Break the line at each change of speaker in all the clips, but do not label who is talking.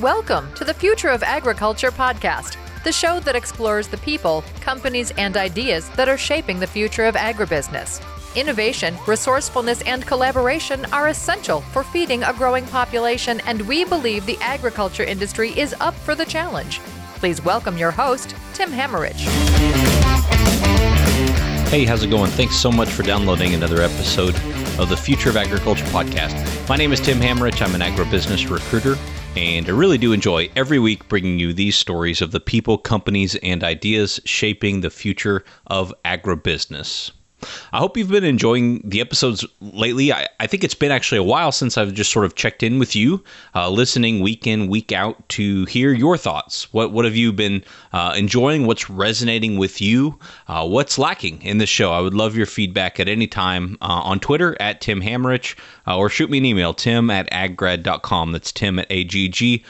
Welcome to the Future of Agriculture podcast, the show that explores the people, companies, and ideas that are shaping the future of agribusiness. Innovation, resourcefulness, and collaboration are essential for feeding a growing population, and we believe the agriculture industry is up for the challenge. Please welcome your host, Tim Hammerich.
Hey, how's it going? Thanks so much for downloading another episode of the Future of Agriculture podcast. My name is Tim Hammerich. I'm an agribusiness recruiter, and I really do enjoy every week bringing you these stories of the people, companies, and ideas shaping the future of agribusiness. I hope you've been enjoying the episodes lately. I, I, think it's been actually a while since I've just sort of checked in with you, uh, listening week in, week out to hear your thoughts. What what have you been uh, enjoying? What's resonating with you? Uh, what's lacking in the show? I would love your feedback at any time uh, on Twitter at Tim Hammerich uh, or shoot me an email, tim at aggrad.com. That's tim at A-G-G-R-A-D.com.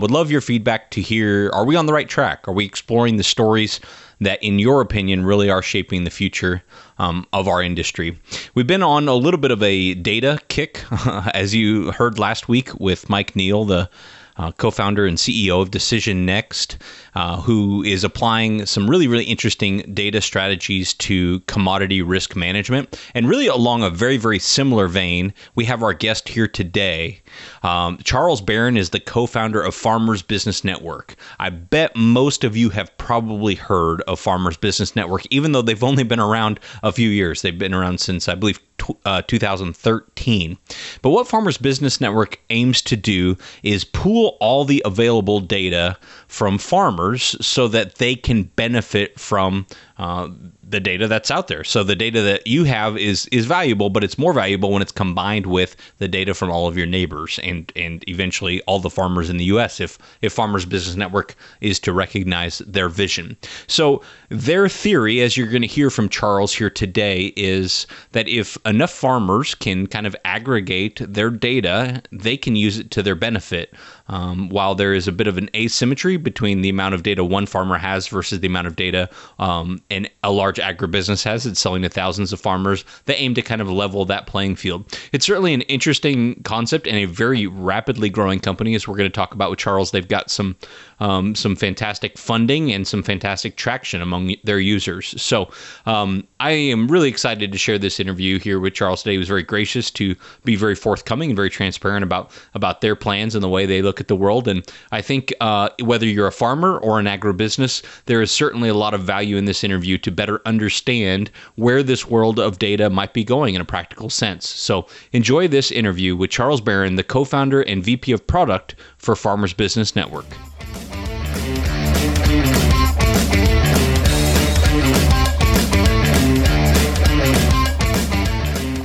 Would love your feedback to hear, are we on the right track? Are we exploring the stories that, in your opinion, really are shaping the future um, of our industry. We've been on a little bit of a data kick, as you heard last week with Mike Neal, the uh, co-founder and CEO of Decision Next, uh, who is applying some really, really interesting data strategies to commodity risk management. And really, along a very, very similar vein, we have our guest here today. Um, Charles Baron is the co-founder of Farmers Business Network. I bet most of you have probably heard of Farmers Business Network, even though they've only been around a few years. They've been around since I believe uh, 2013. But what Farmers Business Network aims to do is pool all the available data from farmers so that they can benefit from uh, the data that's out there. So the data that you have is is valuable, but it's more valuable when it's combined with the data from all of your neighbors and and eventually all the farmers in the U.S. If if Farmers Business Network is to recognize their vision. So their theory, as you're going to hear from Charles here today, is that if enough farmers can kind of aggregate their data, they can use it to their benefit. Um, while there is a bit of an asymmetry between the amount of data one farmer has versus the amount of data um, and a large agribusiness has, it's selling to thousands of farmers. They aim to kind of level that playing field. It's certainly an interesting concept and a very rapidly growing company, as we're going to talk about with Charles. They've got some um, some fantastic funding and some fantastic traction among their users. So um, I am really excited to share this interview here with Charles today. He was very gracious to be very forthcoming and very transparent about about their plans and the way they look at the world. And I think uh, whether you're a farmer or an agribusiness, there is certainly a lot of value in this interview to better understand where this world of data might be going in a practical sense. So enjoy this interview with Charles Baron, the co-founder and VP of Product for Farmers Business Network.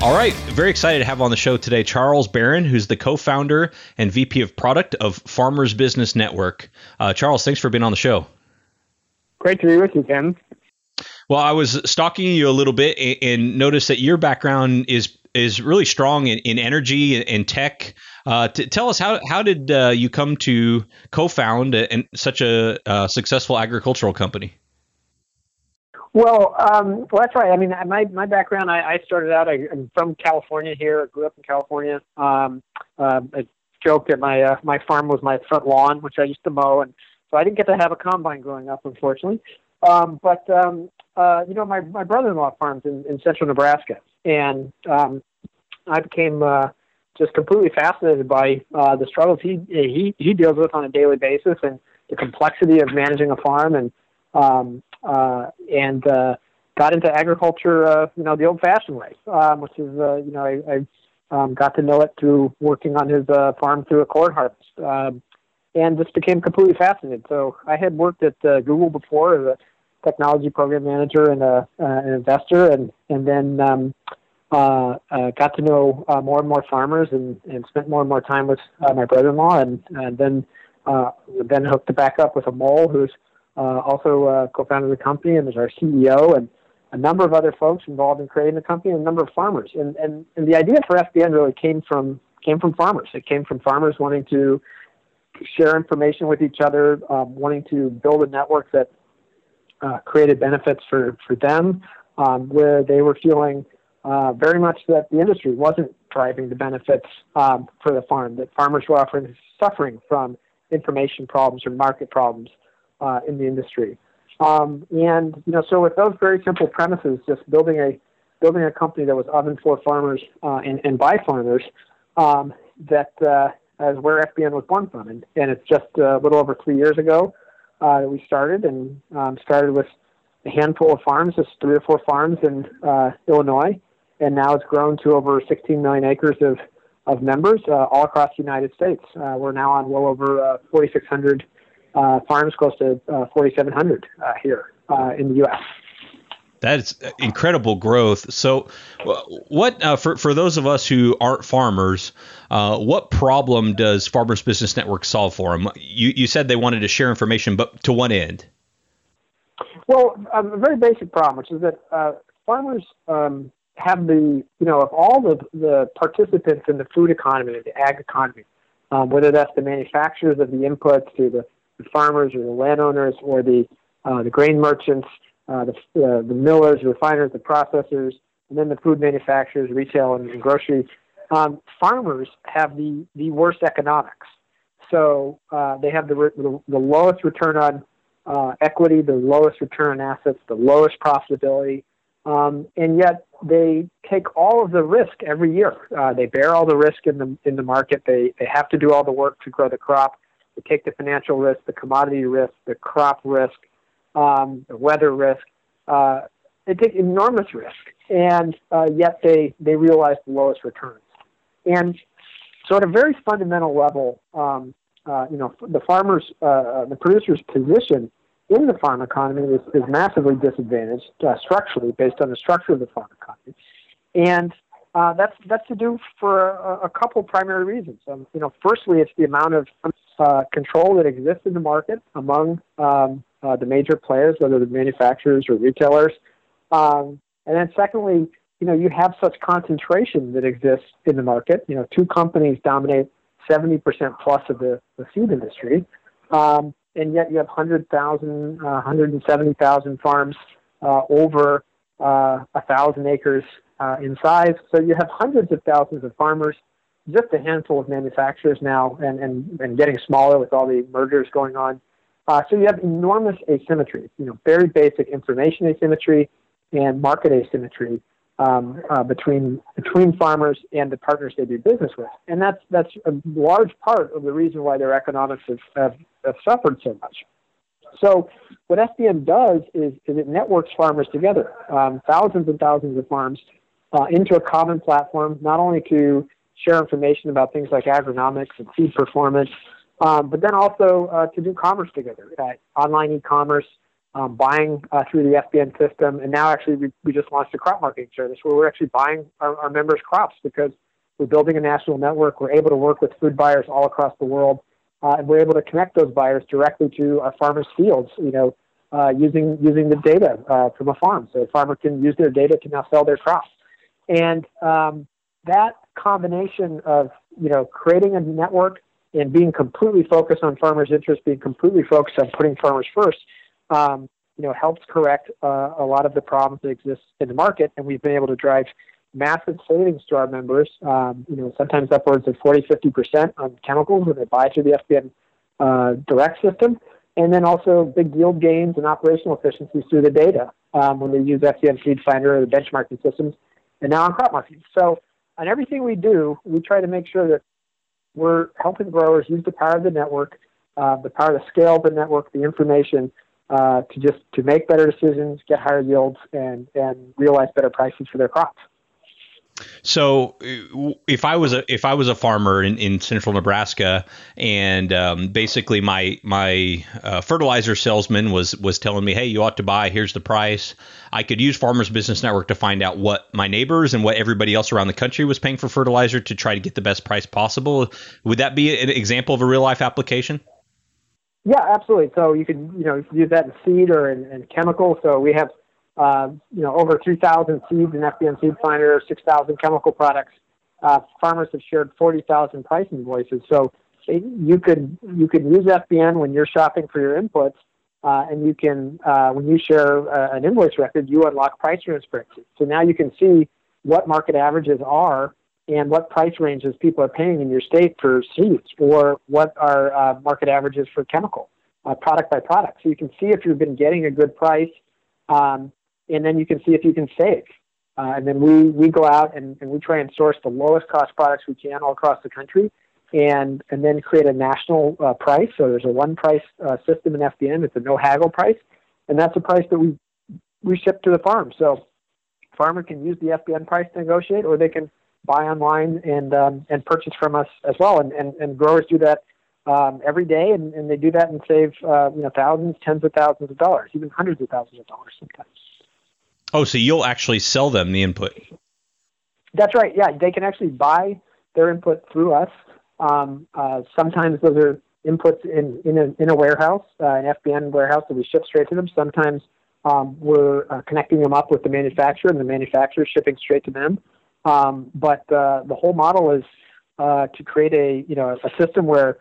All right, very excited to have on the show today Charles Baron, who's the co-founder and VP of Product of Farmers Business Network. Uh, Charles, thanks for being on the show.
Great to be with you, Ken.
Well, I was stalking you a little bit and noticed that your background is is really strong in, in energy and tech. Uh, tell us how how did uh, you come to co-found a, such a uh, successful agricultural company?
Well, um, well, that's right. I mean, my my background, I, I started out. I, am from California. Here, grew up in California. Um, uh, I joked that my uh, my farm was my front lawn, which I used to mow, and so I didn't get to have a combine growing up, unfortunately. Um, but um, uh, you know, my my brother-in-law farms in, in central Nebraska, and um, I became uh, just completely fascinated by uh, the struggles he he he deals with on a daily basis and the complexity of managing a farm and um, uh, and uh, got into agriculture uh, you know the old-fashioned way, um, which is uh, you know I, I um, got to know it through working on his uh, farm through a corn harvest. Um, and just became completely fascinated. So I had worked at uh, Google before as a technology program manager and a, uh, an investor, and and then um, uh, uh, got to know uh, more and more farmers and, and spent more and more time with uh, my brother-in-law and, and then uh, then hooked it back up with Amol who's also uh, co-founder of the company and is our CEO and a number of other folks involved in creating the company and a number of farmers. And, and, and the idea for FBN really came from came from farmers. It came from farmers wanting to share information with each other, um, wanting to build a network that uh, created benefits for, for them, um, where they were feeling – uh, very much that the industry wasn't driving the benefits um, for the farm, that farmers were often suffering from information problems or market problems uh, in the industry. Um, and you know, so with those very simple premises, just building a building a company that was and for farmers uh, and, and by farmers, um, that uh, is where FBN was born from. And, and it's just a little over three years ago uh, that we started, and um, started with a handful of farms, just three or four farms in uh, Illinois, and now it's grown to over 16 million acres of of members uh, all across the United States. Uh, we're now on well over uh, 4,600 uh, farms, close to uh, 4,700 uh, here in the U.S.
That's incredible growth. So, what for for those of us who aren't farmers, what problem does Farmers Business Network solve for them? You you said they wanted to share information, but to what end?
Well, um, a very basic problem, which is that farmers um, have the you know of all the the participants in the food economy, the ag economy, um, whether that's the manufacturers of the inputs to the, the farmers or the landowners or the uh, the grain merchants, uh, the uh, the millers, the refiners, the processors, and then the food manufacturers, retail and, and grocery. Um, farmers have the the worst economics, so uh, they have the, the the lowest return on uh, equity, the lowest return on assets, the lowest profitability. Um, and yet they take all of the risk every year. Uh, they bear all the risk in the in the market. They they have to do all the work to grow the crop. They take the financial risk, the commodity risk, the crop risk, um, the weather risk. Uh, they take enormous risk, and uh, yet they they realize the lowest returns. And so, at a very fundamental level, um, uh, you know, the farmers, uh, the producers' position in the farm economy is, is massively disadvantaged uh, structurally based on the structure of the farm economy, and uh, that's that's to do for a, a couple primary reasons. Um, you know, firstly, it's the amount of uh, control that exists in the market among um, uh, the major players, whether the manufacturers or retailers, um, and then secondly, you know, you have such concentration that exists in the market. You know, two companies dominate 70% plus of the, the seed industry. Um, and yet you have 100,000, uh, 170,000 farms uh, over uh, a thousand acres uh, in size. So you have hundreds of thousands of farmers, just a handful of manufacturers now, and, and, and getting smaller with all the mergers going on. Uh, so you have enormous asymmetry, you know, very basic information asymmetry and market asymmetry um, uh, between between farmers and the partners they do business with, and that's that's a large part of the reason why their economics have, have, have suffered so much. So, what FBN does is, is it networks farmers together, um, thousands and thousands of farms, uh, into a common platform, not only to share information about things like agronomics and seed performance, um, but then also uh, to do commerce together, online e-commerce, um, buying uh, through the FBN system, and now actually we, we just launched a crop marketing service where we're actually buying our, our members' crops because we're building a national network. We're able to work with food buyers all across the world, uh, and we're able to connect those buyers directly to our farmers' fields. You know, uh, using using the data uh, from a farm, so a farmer can use their data to now sell their crops, and um, that combination of you know creating a network and being completely focused on farmers' interests, being completely focused on putting farmers first um, you know, helps correct uh, a lot of the problems that exist in the market, and we've been able to drive massive savings to our members. Um, you know, sometimes upwards of 40, 50 percent on chemicals when they buy through the FBN uh, direct system, and then also big yield gains and operational efficiencies through the data um, when they use FBN Seed Finder or the benchmarking systems, and now on crop marketing. So, on everything we do, we try to make sure that we're helping growers use the power of the network, uh, the power to scale the network, the information uh, to just to make better decisions, get higher yields, and and realize better prices for their crops.
So, if I was a if I was a farmer in, in central Nebraska, and um, basically my my uh, fertilizer salesman was was telling me, "Hey, you ought to buy. Here's the price." I could use Farmers Business Network to find out what my neighbors and what everybody else around the country was paying for fertilizer to try to get the best price possible. Would that be an example of a real life application?
Yeah, absolutely. So you could you know use that in seed or in, in chemical. So we have uh, you know over 3,000 seeds in FBN Seed Finder, 6,000 chemical products. Uh, farmers have shared 40,000 price invoices. So you could you could use FBN when you're shopping for your inputs, uh, and you can uh, when you share uh, an invoice record, you unlock price transparency. So now you can see what market averages are and what price ranges people are paying in your state for seeds or what are uh, market averages for chemical product by product. So you can see if you've been getting a good price, um, and then you can see if you can save. Uh, and then we, we go out and, and we try and source the lowest cost products we can all across the country and, and then create a national uh, price. So there's a one price uh, system in FBN. It's a no haggle price. And that's the price that we, we ship to the farm. So farmer can use the FBN price to negotiate or they can buy online and, um, and purchase from us as well. And, and, and growers do that um, every day, and, and they do that and save uh, you know thousands, tens of thousands of dollars, even hundreds of thousands of dollars sometimes.
Oh, so you'll actually sell them the input?
That's right. Yeah, they can actually buy their input through us. Um, uh, sometimes those are inputs in in a, in a warehouse, uh, an FBN warehouse that we ship straight to them. Sometimes um, we're uh, connecting them up with the manufacturer, and the manufacturer shipping straight to them. Um, but uh, the whole model is uh, to create a you know a system where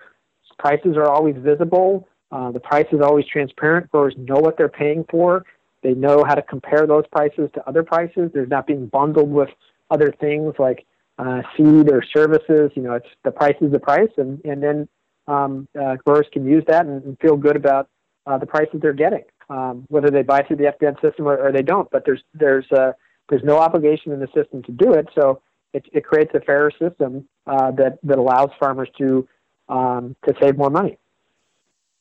prices are always visible. Uh, the price is always transparent. Growers know what they're paying for. They know how to compare those prices to other prices. They're not being bundled with other things like uh, seed or services. You know, it's the price is the price, and and then um, uh, growers can use that and, and feel good about uh, the prices they're getting, um, whether they buy through the FBN system or, or they don't. But there's there's uh, there's no obligation in the system to do it, so it, it creates a fairer system uh, that that allows farmers to um, to save more money.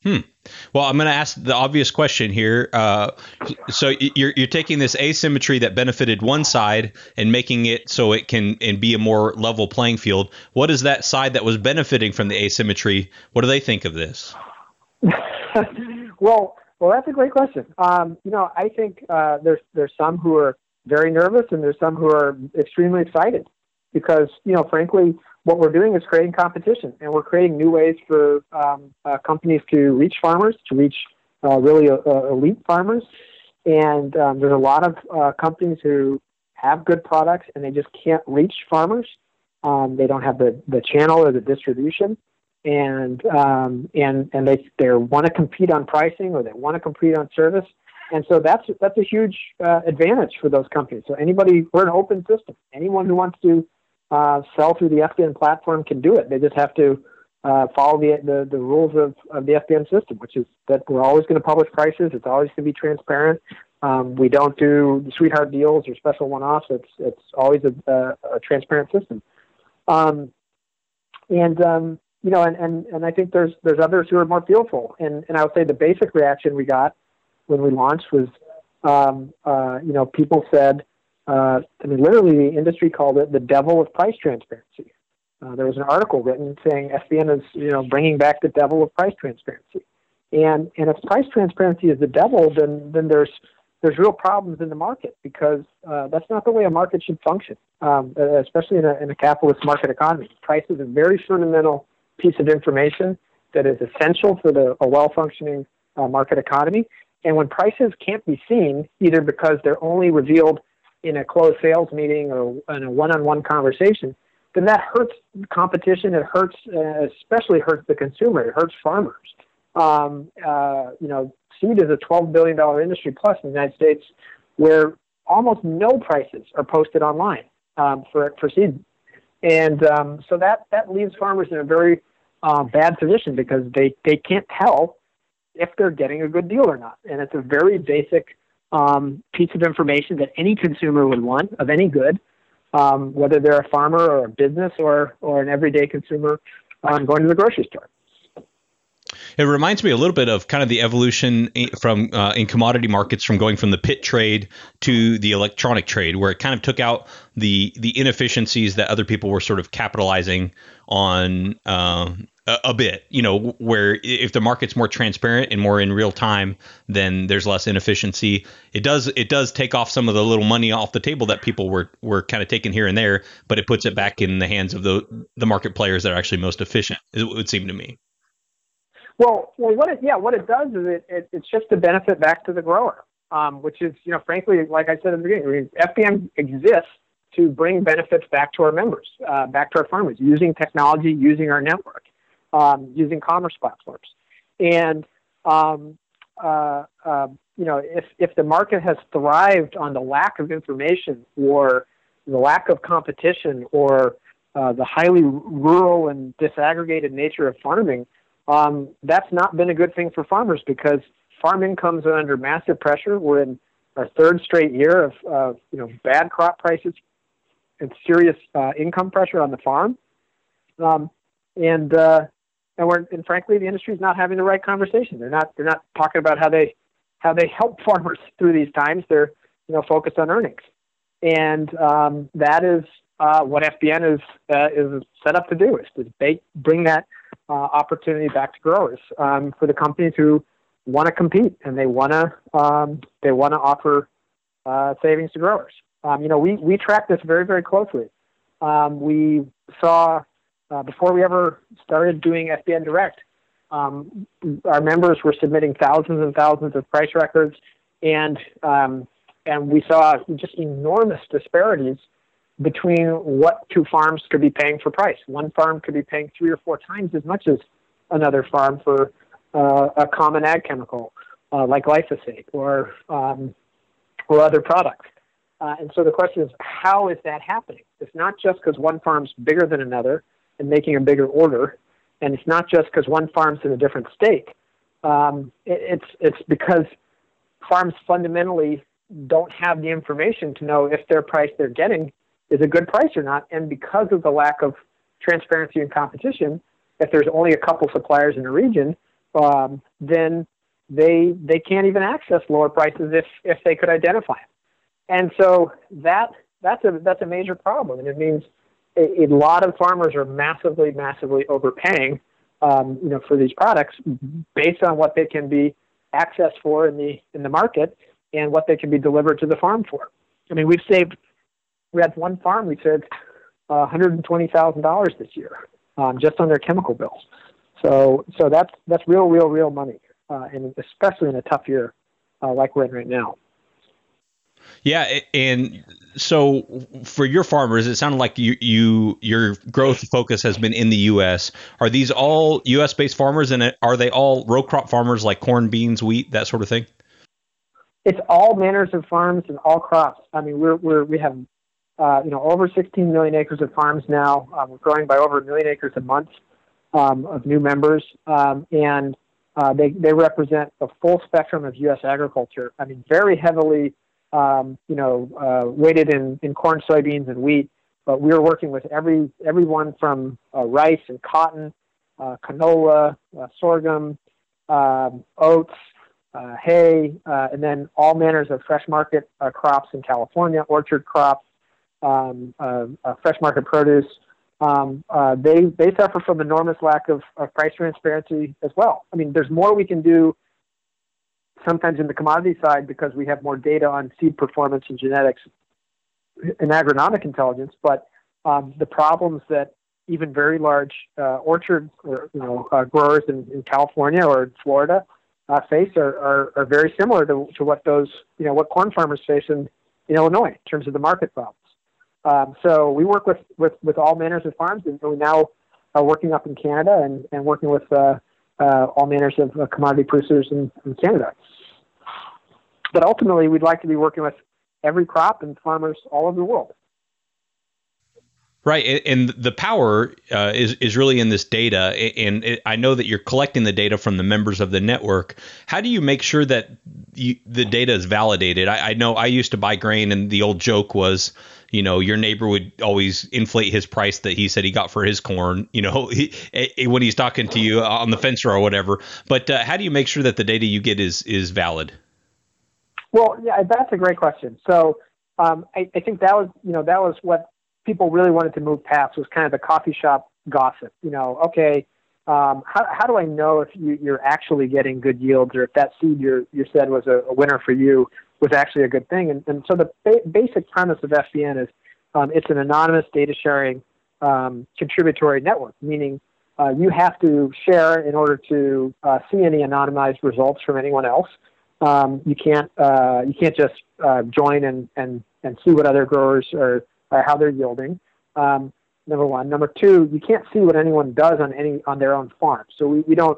Hmm. Well, I'm going to ask the obvious question here. Uh, so you're you're taking this asymmetry that benefited one side and making it so it can and be a more level playing field. What is that side that was benefiting from the asymmetry? What do they think of this?
well, well, that's a great question. Um, you know, I think uh, there's there's some who are very nervous and there's some who are extremely excited because you know, frankly, what we're doing is creating competition, and we're creating new ways for um, uh, companies to reach farmers, to reach uh, really uh, uh, elite farmers. And um, there's a lot of uh, companies who have good products, and they just can't reach farmers. Um, they don't have the, the channel or the distribution, and um, and and they they want to compete on pricing or they want to compete on service. And so that's that's a huge uh, advantage for those companies. So anybody, we're an open system. Anyone who wants to uh, sell through the FBN platform can do it. They just have to uh, follow the, the, the rules of, of the FBN system, which is that we're always going to publish prices. It's always going to be transparent. Um, we don't do sweetheart deals or special one-offs. It's it's always a, a, a transparent system. Um, and um, you know, and, and, and I think there's there's others who are more fearful. And and I would say the basic reaction we got when we launched was, um, uh, you know, people said, I mean, literally, the industry called it the devil of price transparency. Uh, there was an article written saying FBN is, you know, bringing back the devil of price transparency. And and if price transparency is the devil, then then there's there's real problems in the market because uh, that's not the way a market should function, um, especially in a, in a capitalist market economy. Price is a very fundamental piece of information that is essential for the, a well-functioning uh, market economy. And when prices can't be seen, either because they're only revealed in a closed sales meeting or in a one-on-one conversation, then that hurts competition. It hurts, uh, especially hurts the consumer. It hurts farmers. Um, uh, you know, seed is a $12 billion industry plus in the United States, where almost no prices are posted online um, for for seed, and um, so that that leaves farmers in a very uh, bad position because they they can't tell if they're getting a good deal or not, and it's a very basic um, piece of information that any consumer would want of any good, um, whether they're a farmer or a business or, or an everyday consumer um, going to the grocery store.
It reminds me a little bit of kind of the evolution from uh, in commodity markets from going from the pit trade to the electronic trade, where it kind of took out the the inefficiencies that other people were sort of capitalizing on um, a, a, bit. You know, where if the market's more transparent and more in real time, then there's less inefficiency. It does it does take off some of the little money off the table that people were were kind of taking here and there, but it puts it back in the hands of the the market players that are actually most efficient. It would seem to me.
Well, well, what it yeah, what it does is it, it it's just a benefit back to the grower, um, which is you know frankly, like I said in the beginning, FBN exists to bring benefits back to our members, uh, back to our farmers, using technology, using our network, um, using commerce platforms, and um, uh, uh, you know if if the market has thrived on the lack of information or the lack of competition or uh, the highly rural and disaggregated nature of farming, um, that's not been a good thing for farmers because farm incomes are under massive pressure. We're in our third straight year of uh, you know bad crop prices and serious uh, income pressure on the farm, um, and uh, and we're and frankly the industry is not having the right conversation. They're not they're not talking about how they how they help farmers through these times. They're you know focused on earnings, and um, that is uh, what FBN is uh, is set up to do is to make, bring that uh, opportunity back to growers um, for the companies who want to compete and they want to um, they want to offer uh, savings to growers. Um, you know, we we track this very very closely. Um, we saw uh, before we ever started doing FBN Direct, um, our members were submitting thousands and thousands of price records, and um, and we saw just enormous disparities between what two farms could be paying for price. One farm could be paying three or four times as much as another farm for uh, a common ag chemical uh, like glyphosate or um, or other products. Uh, and so the question is, how is that happening? It's not just because one farm's bigger than another and making a bigger order, and it's not just because one farm's in a different state. Um, it, it's it's because farms fundamentally don't have the information to know if their price they're getting is a good price or not. And because of the lack of transparency and competition, if there's only a couple suppliers in a region, um, then they they can't even access lower prices if if they could identify them. And so that that's a that's a major problem, and it means a, a lot of farmers are massively massively overpaying, um, you know, for these products based on what they can be accessed for in the in the market and what they can be delivered to the farm for. I mean, we've saved we had one farm we saved uh, $120,000 this year um, just on their chemical bills. So so that's that's real real real money, uh, and especially in a tough year uh, like we're in right now.
Yeah, and so for your farmers, it sounded like you, you your growth focus has been in the U.S. Are these all U.S. based farmers, and are they all row crop farmers like corn, beans, wheat, that sort of thing?
It's all manners of farms and all crops. I mean, we're, we're we have uh, you know over 16 million acres of farms now. Um, we're growing by over a million acres a month um, of new members, um, and uh, they they represent the full spectrum of U.S. agriculture. I mean, very heavily um, you know, uh, weighted in, in corn, soybeans, and wheat. But we are working with every everyone from uh, rice and cotton, uh, canola, uh, sorghum, um, oats, uh, hay, uh, and then all manners of fresh market crops in California, orchard crops, um, fresh market produce. Um, they they suffer from enormous lack of, of price transparency as well. I mean, there's more we can do sometimes in the commodity side because we have more data on seed performance and genetics and agronomic intelligence. But um, the problems that even very large uh, orchard or you know uh, growers in, in California or Florida uh, face are, are, are very similar to, to what those you know what corn farmers face in, in Illinois in terms of the market problems. Um, so we work with, with, with all manners of farms, and we now are working up in Canada and, and working with uh, uh, all manners of uh, commodity producers in, in Canada. But ultimately, we'd like to be working with every crop and farmers all over the world.
Right, and the power uh, is is really in this data, and I know that you're collecting the data from the members of the network. How do you make sure that you, the data is validated? I, I, know I used to buy grain, and the old joke was, you know, your neighbor would always inflate his price that he said he got for his corn, you know, he, when he's talking to you on the fence or whatever. But uh, how do you make sure that the data you get is is valid?
Well, yeah, that's a great question. So um, I, I think that was, you know, that was what people really wanted to move past was kind of the coffee shop gossip. You know, okay, um, how, how do I know if you, you're actually getting good yields or if that seed you you said was a, a winner for you was actually a good thing? And, and so the ba- basic premise of FBN is um, it's an anonymous data sharing um, contributory network, meaning uh, you have to share in order to uh, see any anonymized results from anyone else. Um, you can't uh, you can't just uh, join and, and, and see what other growers are, are how they're yielding. Um, number one. Number two, you can't see what anyone does on any on their own farm. So we, we don't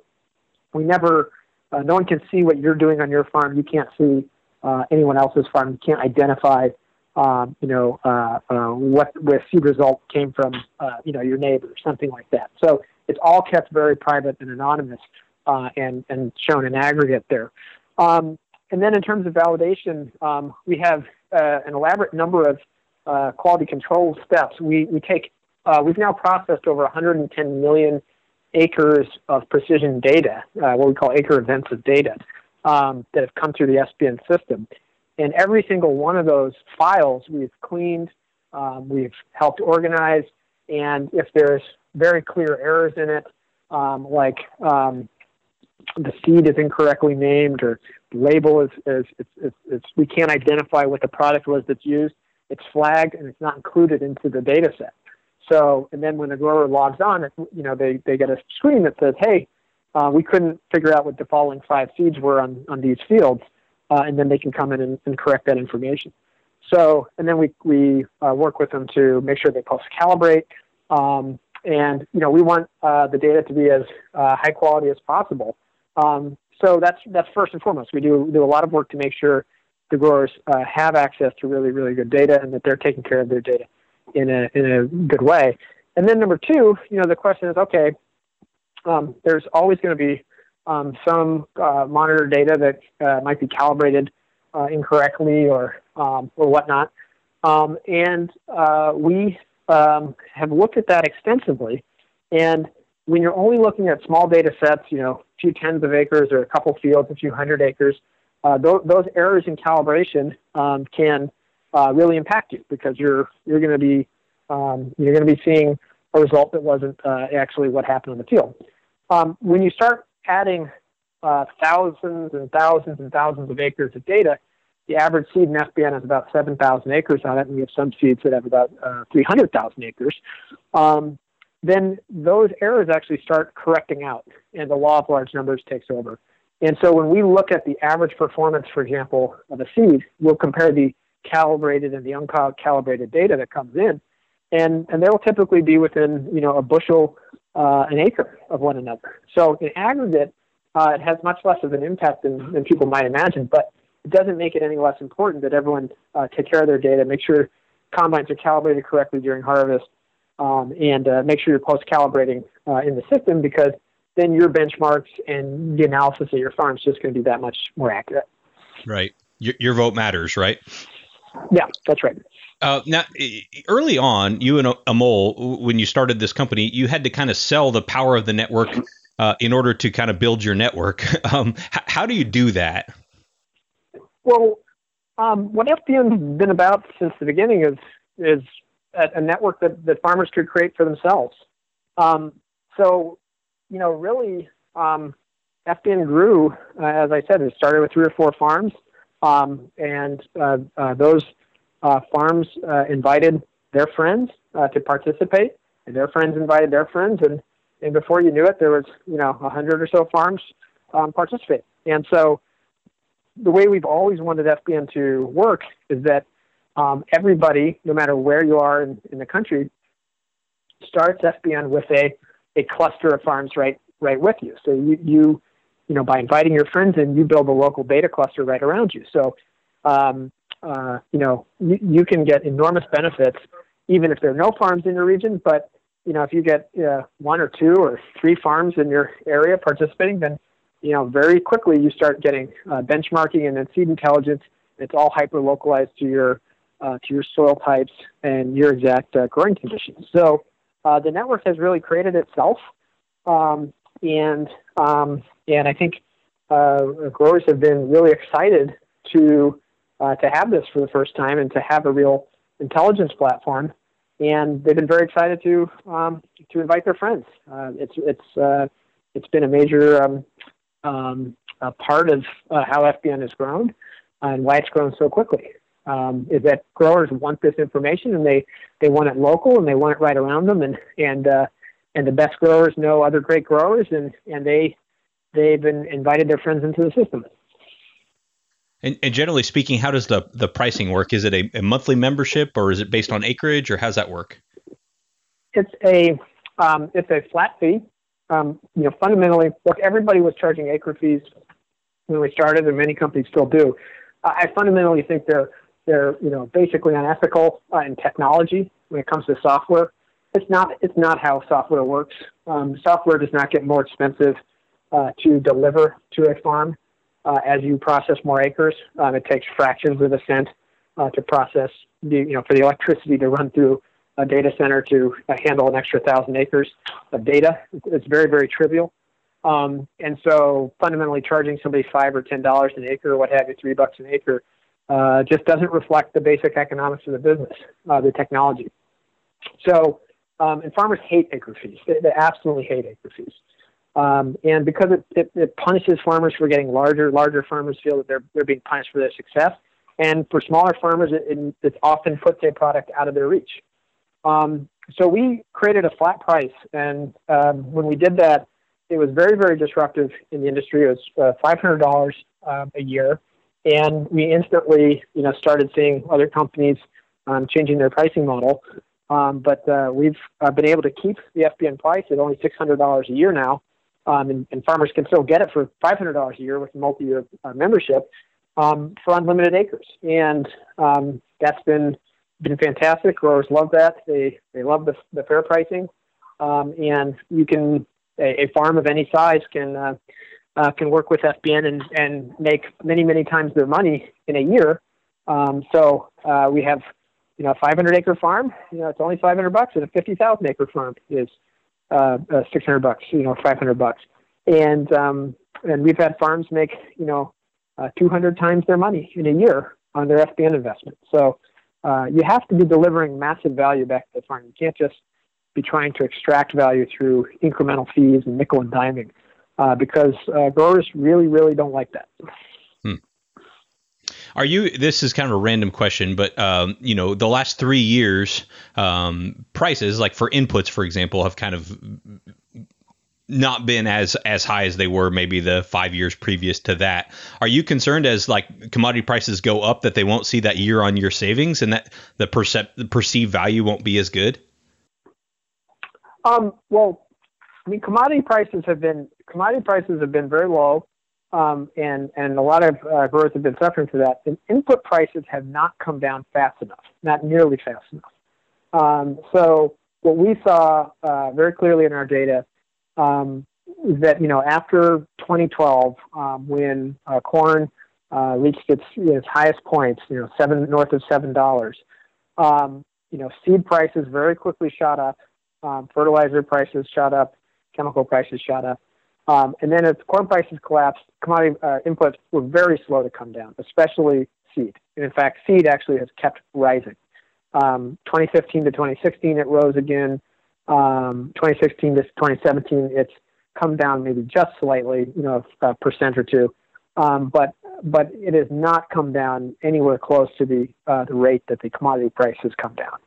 we never uh, no one can see what you're doing on your farm. You can't see uh, anyone else's farm. You can't identify um, you know, uh, uh, what the seed result came from, uh, you know, your neighbor, something like that. So it's all kept very private and anonymous, uh, and and shown in aggregate there. Um, and then in terms of validation, um, we have uh, an elaborate number of uh, quality control steps. We we take we've now processed over 110 million acres of precision data, what we call acre events of data, um, that have come through the FBN system. And every single one of those files we've cleaned, um, we've helped organize, and if there's very clear errors in it, um, like um, the seed is incorrectly named or the label is, is it's, it's, it's, we can't identify what the product was that's used, it's flagged and it's not included into the data set. So, and then when the grower logs on, it, you know, they, they get a screen that says, hey, uh, we couldn't figure out what the following five seeds were on, on these fields uh, and then they can come in and, and, correct that information. So, and then we, we uh, work with them to make sure they post calibrate. Um, and, you know, we want uh, the data to be as uh, high quality as possible. Um, so that's, that's first and foremost. We do, do a lot of work to make sure the growers uh, have access to really, really good data and that they're taking care of their data in a, in a good way. And then number two, you know, the question is, okay, um, there's always going to be um, some uh, monitor data that uh, might be calibrated uh, incorrectly or um, or whatnot. Um, and uh, we um, have looked at that extensively. And when you're only looking at small data sets, you know, a few tens of acres or a couple fields, a few hundred acres, uh, those, those, errors in calibration um, can uh, really impact you because you're you're going to be um, you're going to be seeing a result that wasn't actually what happened in the field. Um, when you start adding uh, thousands and thousands and thousands of acres of data, the average seed in FBN has about 7,000 acres on it, and we have some seeds that have about uh, 300,000 acres. Um, then those errors actually start correcting out, and the law of large numbers takes over. And so when we look at the average performance, for example, of a seed, we'll compare the calibrated and the uncalibrated data that comes in, and and they will typically be within you know a bushel uh, an acre of one another. So in aggregate, uh, it has much less of an impact than, than people might imagine, but it doesn't make it any less important that everyone uh, take care of their data, make sure combines are calibrated correctly during harvest, um, and uh, make sure you're post calibrating uh, in the system because then your benchmarks and the analysis of your farm is just going to be that much more accurate.
Right. Your, your vote matters, right?
Yeah, that's right.
Uh, now, early on, you and Amol, when you started this company, you had to kind of sell the power of the network uh, in order to kind of build your network. Um, h- how do you do that?
Well, um, what FBN's been about since the beginning is is a, network that, that farmers could create for themselves. Um, so, you know, really, um, FBN grew, uh, as I said, it started with three or four farms, um, and uh, uh, those uh, farms uh, invited their friends uh, to participate, and their friends invited their friends, and and before you knew it, there was you know a hundred or so farms um, participate. And so, the way we've always wanted FBN to work is that um, everybody, no matter where you are in, in the country, starts FBN with a a cluster of farms right right with you. So you you you know by inviting your friends in, you build a local data cluster right around you. So um, uh, you know, you, you, can get enormous benefits even if there are no farms in your region. But you know, if you get uh, one or two or three farms in your area participating, then you know very quickly you start getting uh, benchmarking and then seed intelligence. It's all hyper localized to your uh, to your soil types and your exact uh, growing conditions. So uh, the network has really created itself, um, and um, and I think growers have been really excited to uh, to have this for the first time and to have a real intelligence platform. And they've been very excited to um, to invite their friends. Uh, it's it's uh, it's been a major um, um, part of uh, how FBN has grown and why it's grown so quickly. Um, is that growers want this information and they, they want it local and they want it right around them and and uh, and the best growers know other great growers and and they they've been invited their friends into the system.
And, and, generally speaking, how does the, the pricing work? Is it a, a, monthly membership or is it based on acreage or how's that work?
It's a um, it's a flat fee. Um, you know, fundamentally, look, everybody was charging acre fees when we started, and many companies still do. I fundamentally think they're they're you know basically unethical uh, in technology when it comes to software. It's not it's not how software works. Um, software does not get more expensive uh, to deliver to a farm uh, as you process more acres. Um, it takes fractions of a cent uh, to process the you know for the electricity to run through a data center to uh, handle an extra thousand acres of data. It's very very trivial. Um, and so fundamentally charging somebody five or ten dollars an acre or what have you, three bucks an acre, uh, just doesn't reflect the basic economics of the business, uh, the technology. So, um, and farmers hate acre fees. They, they absolutely hate acre fees. Um, and because it, it, it, punishes farmers for getting larger, larger farmers feel that they're, they're being punished for their success. And for smaller farmers, it, it, often puts a product out of their reach. Um, so we created a flat price. And um, when we did that, it was very, very disruptive in the industry. It was uh, $500 um, a year. And we instantly, you know, started seeing other companies um, changing their pricing model. Um, but uh, we've uh, been able to keep the FBN price at only $600 a year now. Um, and, and, farmers can still get it for $500 a year with multi-year uh, membership um, for unlimited acres. And um, that's been been fantastic. Growers love that. They they love the, the fair pricing. and you can a, a farm of any size can uh, can work with FBN and, and make many many times their money in a year. Um, so uh, we have you know a 500 acre farm. You know it's only 500 bucks, and a 50,000 acre farm is uh, uh, 600 bucks. You know 500 bucks, and um, and we've had farms make you know uh, 200 times their money in a year on their FBN investment. So uh, you have to be delivering massive value back to the farm. You can't just be trying to extract value through incremental fees and nickel and diming uh, because uh, growers really, really don't like that. Hmm.
Are you? This is kind of a random question, but um, you know, the last three years, um, prices like for inputs, for example, have kind of not been as as high as they were maybe the five years previous to that. Are you concerned as like commodity prices go up that they won't see that year on year savings and that the percep- the perceived value won't be as good?
Um, well, I mean, commodity prices have been commodity prices have been very low, um, and and a lot of uh, growers have been suffering for that. And input prices have not come down fast enough, not nearly fast enough. Um, so what we saw uh, very clearly in our data um, is that you know after 2012, um, when uh, corn uh, reached its its highest points, you know seven north of seven dollars, um, you know seed prices very quickly shot up. Um, fertilizer prices shot up, chemical prices shot up. Um, and then as corn prices collapsed, commodity uh, inputs were very slow to come down, especially seed. And in fact, seed actually has kept rising. Um, 2015 to 2016, it rose again. Um, 2016 to 2017, it's come down maybe just slightly, you know, a percent or two. Um, but but it has not come down anywhere close to the uh, the rate that the commodity prices come down.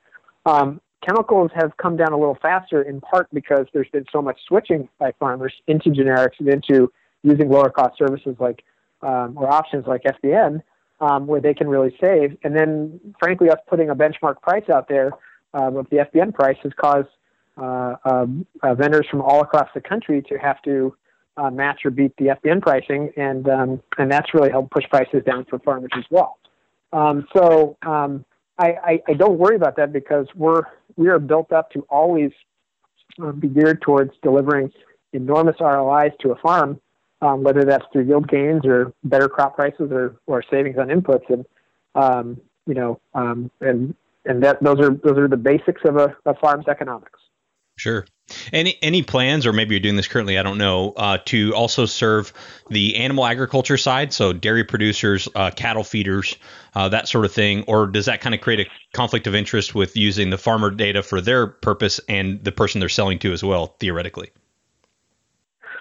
Chemicals have come down a little faster in part because there's been so much switching by farmers into generics and into using lower cost services like um, or options like FBN um, where they can really save. And then, frankly, us putting a benchmark price out there um, of the FBN price has caused uh, um, uh, vendors from all across the country to have to uh, match or beat the FBN pricing, and um, and that's really helped push prices down for farmers as well. Um, so I, I, I, don't worry about that because we're we are built up to always uh, be geared towards delivering enormous ROIs to a farm, um, whether that's through yield gains or better crop prices or, or savings on inputs. And um, you know, um, and and that those are those are the basics of a, a farm's economics.
Sure. Any any plans, or maybe you're doing this currently? I don't know. Uh, to also serve the animal agriculture side, so dairy producers, uh, cattle feeders, uh, that sort of thing, or does that kind of create a conflict of interest with using the farmer data for their purpose and the person they're selling to as well, theoretically?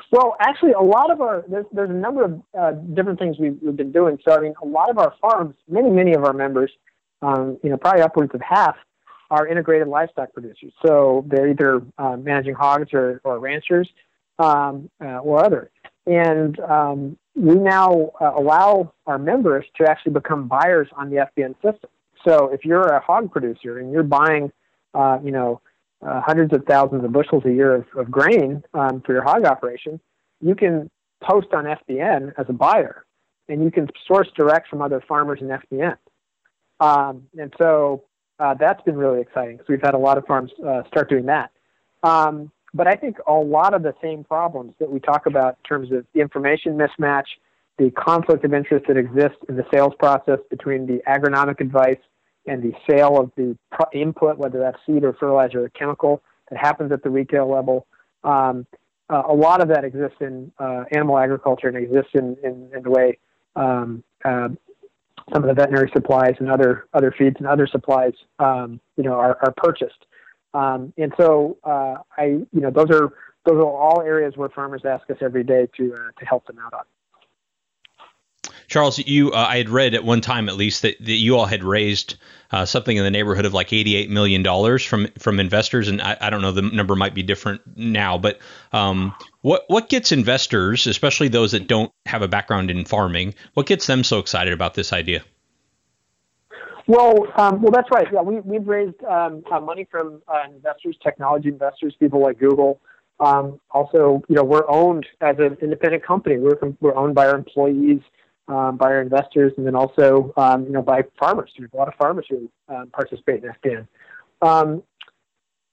Well, actually, a lot of our there's, there's a number of uh, different things we've, we've been doing. So, I mean, a lot of our farms, many many of our members, um, you know, probably upwards of half are integrated livestock producers. So they're either uh, managing hogs or, or ranchers um, uh, or other. And um, we now uh, allow our members to actually become buyers on the FBN system. So if you're a hog producer and you're buying, uh, you know, uh, hundreds of thousands of bushels a year of, of grain um, for your hog operation, you can post on FBN as a buyer, and you can source direct from other farmers in FBN. Um, and so uh, that's been really exciting because we've had a lot of farms uh, start doing that. Um, but I think a lot of the same problems that we talk about in terms of the information mismatch, the conflict of interest that exists in the sales process between the agronomic advice and the sale of the input, whether that's seed or fertilizer or chemical, that happens at the retail level. Um, uh, a lot of that exists in uh, animal agriculture and exists in, in, in the way um, uh, some of the veterinary supplies and other other feeds and other supplies, um, you know, are, are purchased. Um, and so uh, I, you know, those are those are all areas where farmers ask us every day to uh, to help them out on.
Charles, you, uh, I had read at one time at least that, that you all had raised uh, something in the neighborhood of like $88 million from from investors, and I, I don't know the number might be different now, but um, what what gets investors, especially those that don't have a background in farming, what gets them so excited about this idea?
Well, um, well, that's right. Yeah, we we've raised um, uh, money from uh, investors, technology investors, people like Google. Um, also, you know, we're owned as an independent company. We're we're owned by our employees um, by our investors, and then also um, you know by farmers. There's a lot of farmers who um, participate in FBN. Um,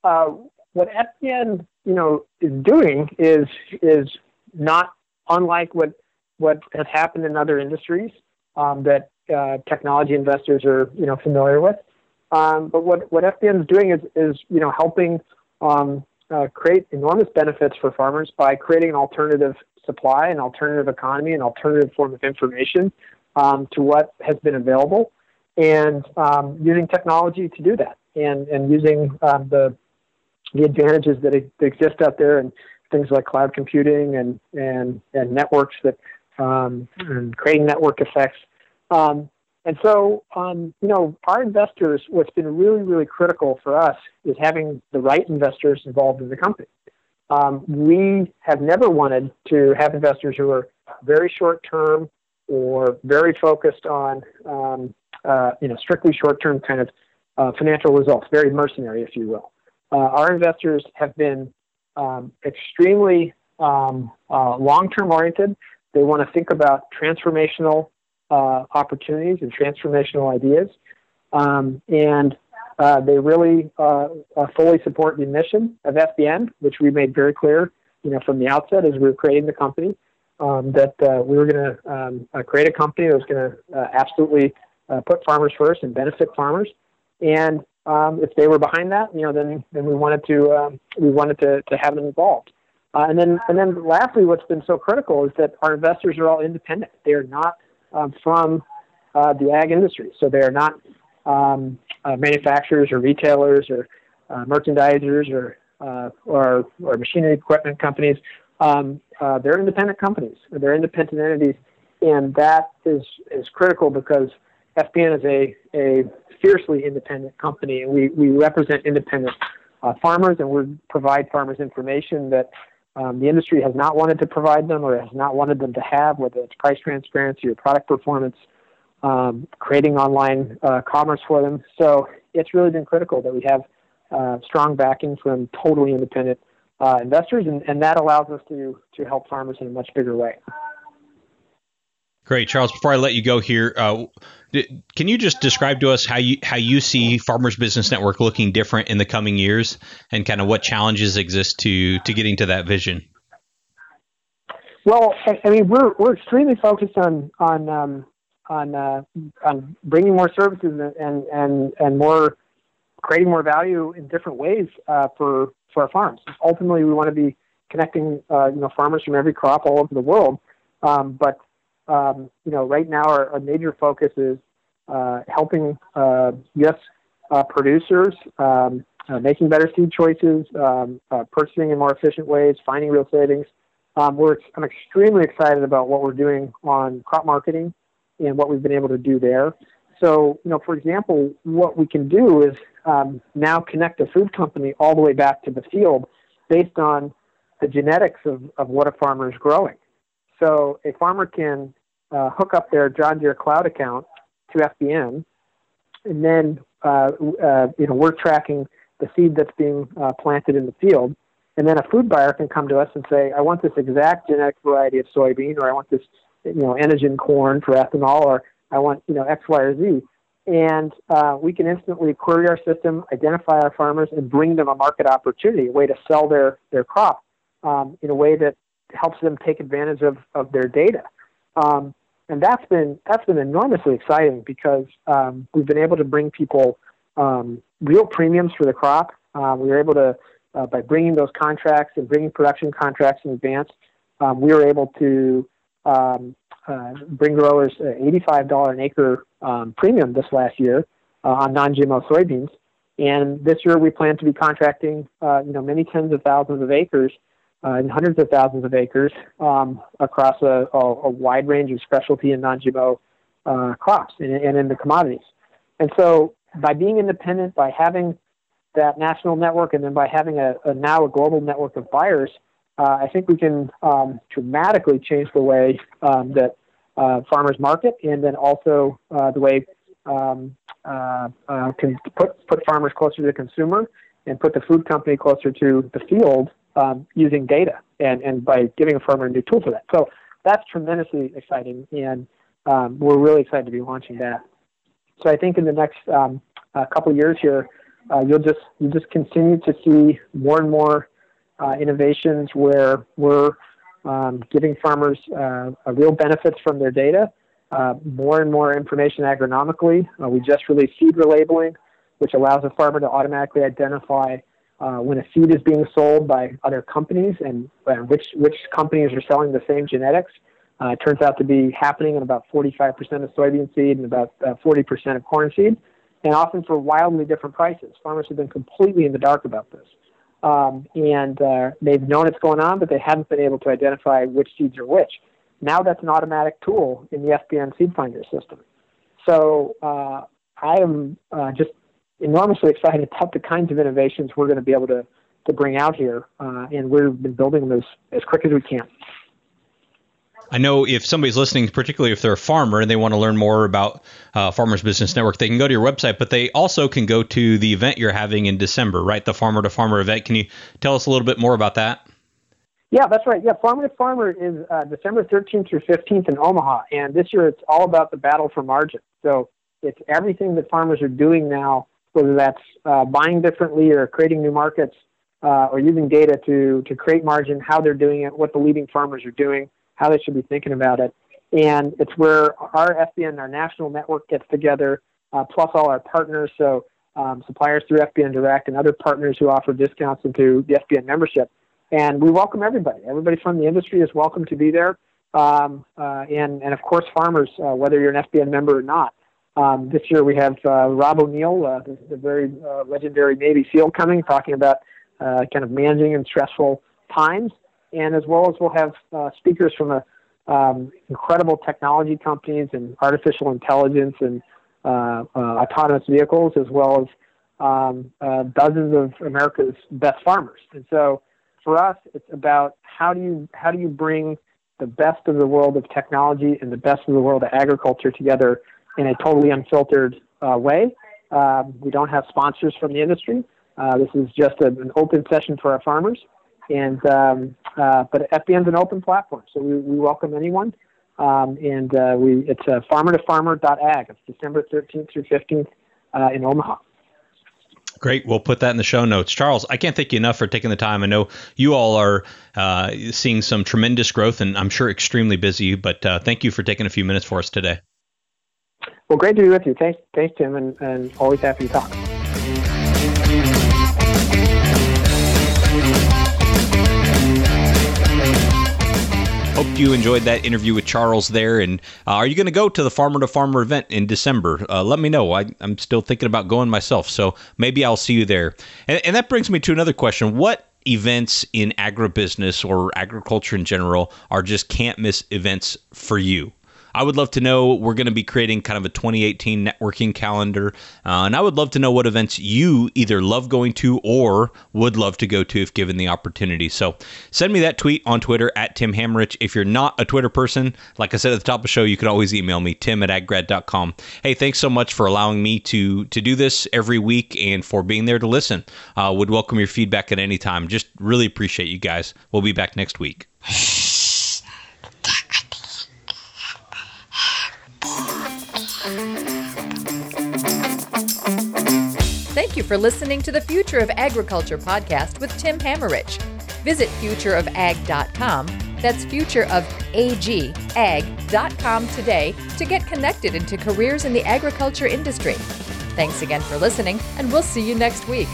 uh, what FBN you know is doing is is not unlike what what has happened in other industries um, that uh, technology investors are you know familiar with. Um, but what what FBN is doing is is you know helping uh, create enormous benefits for farmers by creating an alternative supply, an alternative economy, an alternative form of information um, to what has been available, and um, using technology to do that, and and using um, the the advantages that, exist out there, and things like cloud computing and and and networks that um, and creating network effects. Um, and so, um, you know, our investors, what's been really, really critical for us is having the right investors involved in the company. Um, we have never wanted to have investors who are very short term or very focused on, um, uh, you know, strictly short term kind of uh, financial results, very mercenary, if you will. Uh, our investors have been um, extremely um, uh, long term oriented. They want to think about transformational uh, opportunities and transformational ideas. Um, and uh, they really uh, uh fully support the mission of FBN, which we made very clear, you know, from the outset as we were creating the company, um, that uh, we were going to um, uh, create a company that was going to absolutely put farmers first and benefit farmers. And um, if they were behind that, you know, then then we wanted to um, we wanted to, to have them involved. and then and then lastly, what's been so critical is that our investors are all independent. They are not um, from the ag industry, so they are not um, uh, manufacturers or retailers or uh, merchandisers or, uh, or, or machinery equipment companies. Um, uh, they're independent companies. They're independent entities, and that is is critical because FBN is a a fiercely independent company, and we we represent independent uh, farmers, and we provide farmers information that um, the industry has not wanted to provide them or has not wanted them to have, whether it's price transparency or product performance um, creating online uh, commerce for them. So it's really been critical that we have uh, strong backing from totally independent uh, investors, and, and that allows us to to help farmers in a much bigger way.
Great, Charles. Before I let you go here, uh, can you just describe to us how you how you see Farmers Business Network looking different in the coming years, and kind of what challenges exist to to getting to that vision?
Well, I, mean, we're we're extremely focused on on um, on uh, on bringing more services and and and more creating more value in different ways uh, for for our farms. Ultimately, we want to be connecting uh, you know farmers from every crop all over the world. Um, but um, you know, right now our, our major focus is uh, helping uh, U.S. Uh, producers um, uh, making better seed choices, um, uh, purchasing in more efficient ways, finding real savings. Um, we're I'm extremely excited about what we're doing on crop marketing and what we've been able to do there. So, you know, for example, what we can do is um, now connect a food company all the way back to the field based on the genetics of, of what a farmer is growing. So, a farmer can uh, hook up their John Deere cloud account to FBN, and then, uh, uh, you know, we're tracking the seed that's being uh, planted in the field. And then a food buyer can come to us and say, I want this exact genetic variety of soybean, or I want this you know, Enogen corn for ethanol, or I want, you know, X, Y, or Z. and uh, we can instantly query our system, identify our farmers, and bring them a market opportunity, a way to sell their, their crop um, in a way that helps them take advantage of, of their data. Um, and that's been that's been enormously exciting because um, we've been able to bring people um, real premiums for the crop. Uh, we were able to uh, by bringing those contracts and bringing production contracts in advance. Um, we were able to um, uh, bring growers $85 an acre um, premium this last year uh, on non-GMO soybeans. And this year we plan to be contracting, uh, you know, many tens of thousands of acres uh, and hundreds of thousands of acres um, across a, a, a, wide range of specialty and non-GMO uh, crops and, and in the commodities. And so by being independent, by having that national network, and then by having a, a now a global network of buyers, uh, I think we can um, dramatically change the way um, that uh, farmers market, and then also uh, the way um, uh, uh, can put put farmers closer to the consumer and put the food company closer to the field um, using data and, and by giving a farmer a new tool for that. So that's tremendously exciting, and um, we're really excited to be launching that. So I think in the next um, couple years here, uh, you'll just you just continue to see more and more uh, innovations where we're um, giving farmers uh, real benefits from their data, uh, more and more information agronomically. Uh, we just released seed relabeling, which allows a farmer to automatically identify uh, when a seed is being sold by other companies and which which companies are selling the same genetics. it turns out to be happening in about 45% of soybean seed and about 40% of corn seed and often for wildly different prices. Farmers have been completely in the dark about this. Um, and uh, they've known it's going on, but they haven't been able to identify which seeds are which. Now that's an automatic tool in the FBN Seed Finder system. So uh, I am uh, just enormously excited about the kinds of innovations we're going to be able to, to bring out here, uh, and we've been building them as, as quick as we can.
I know if somebody's listening, particularly if they're a farmer and they want to learn more about uh, Farmers Business Network, they can go to your website, but they also can go to the event you're having in December, right? The Farmer to Farmer event. Can you tell us a little bit more about that?
Yeah, that's right. Yeah, Farmer to Farmer is uh, December 13th through 15th in Omaha, and this year it's all about the battle for margin. So it's everything that farmers are doing now, whether that's uh, buying differently or creating new markets uh, or using data to to create margin, how they're doing it, what the leading farmers are doing how they should be thinking about it. And it's where our FBN, our national network, gets together, uh, plus all our partners. So um, suppliers through FBN Direct and other partners who offer discounts into the FBN membership. And we welcome everybody. Everybody from the industry is welcome to be there. Um, uh, and, and of course, farmers, uh, whether you're an FBN member or not. Um, this year we have uh, Rob O'Neill, uh, the, the, very uh, legendary Navy SEAL, coming, talking about kind of managing in stressful times and as well as we'll have uh, speakers from um, incredible technology companies and artificial intelligence and uh, uh, autonomous vehicles, as well as um, uh, dozens of America's best farmers. And so, for us, it's about how do you how do you bring the best of the world of technology and the best of the world of agriculture together in a totally unfiltered uh, way. Um, we don't have sponsors from the industry. This is just a, an open session for our farmers. And um, uh, but FBN's an open platform, so we, we welcome anyone. Um, and uh, we it's uh, farmer-to-farmer.ag. It's December 13th through 15th uh, in Omaha.
Great. We'll put that in the show notes. Charles, I can't thank you enough for taking the time. I know you all are uh, seeing some tremendous growth and I'm sure extremely busy, but uh, thank you for taking a few minutes for us today.
Well, great to be with you. Thanks, thanks Tim, and, and always happy to talk.
Hope you enjoyed that interview with Charles there. And uh, are you going to go to the Farmer to Farmer event in December? Uh, let me know. I, am still thinking about going myself, so maybe I'll see you there. And, and that brings me to another question: What events in agribusiness or agriculture in general are just can't miss events for you? I would love to know. We're going to be creating kind of a 2018 networking calendar, uh, and I would love to know what events you either love going to or would love to go to if given the opportunity. So send me that tweet on Twitter at Tim Hammerich. If you're not a Twitter person, like I said at the top of the show, you can always email me, tim at aggrad.com. Hey, thanks so much for allowing me to, to do this every week and for being there to listen. Uh, would welcome your feedback at any time. Just really appreciate you guys. We'll be back next week.
Thank you for listening to the Future of Agriculture podcast with Tim Hammerich. Visit futureofag.com. That's futureofagag.com today to get connected into careers in the agriculture industry. Thanks again for listening, and we'll see you next week.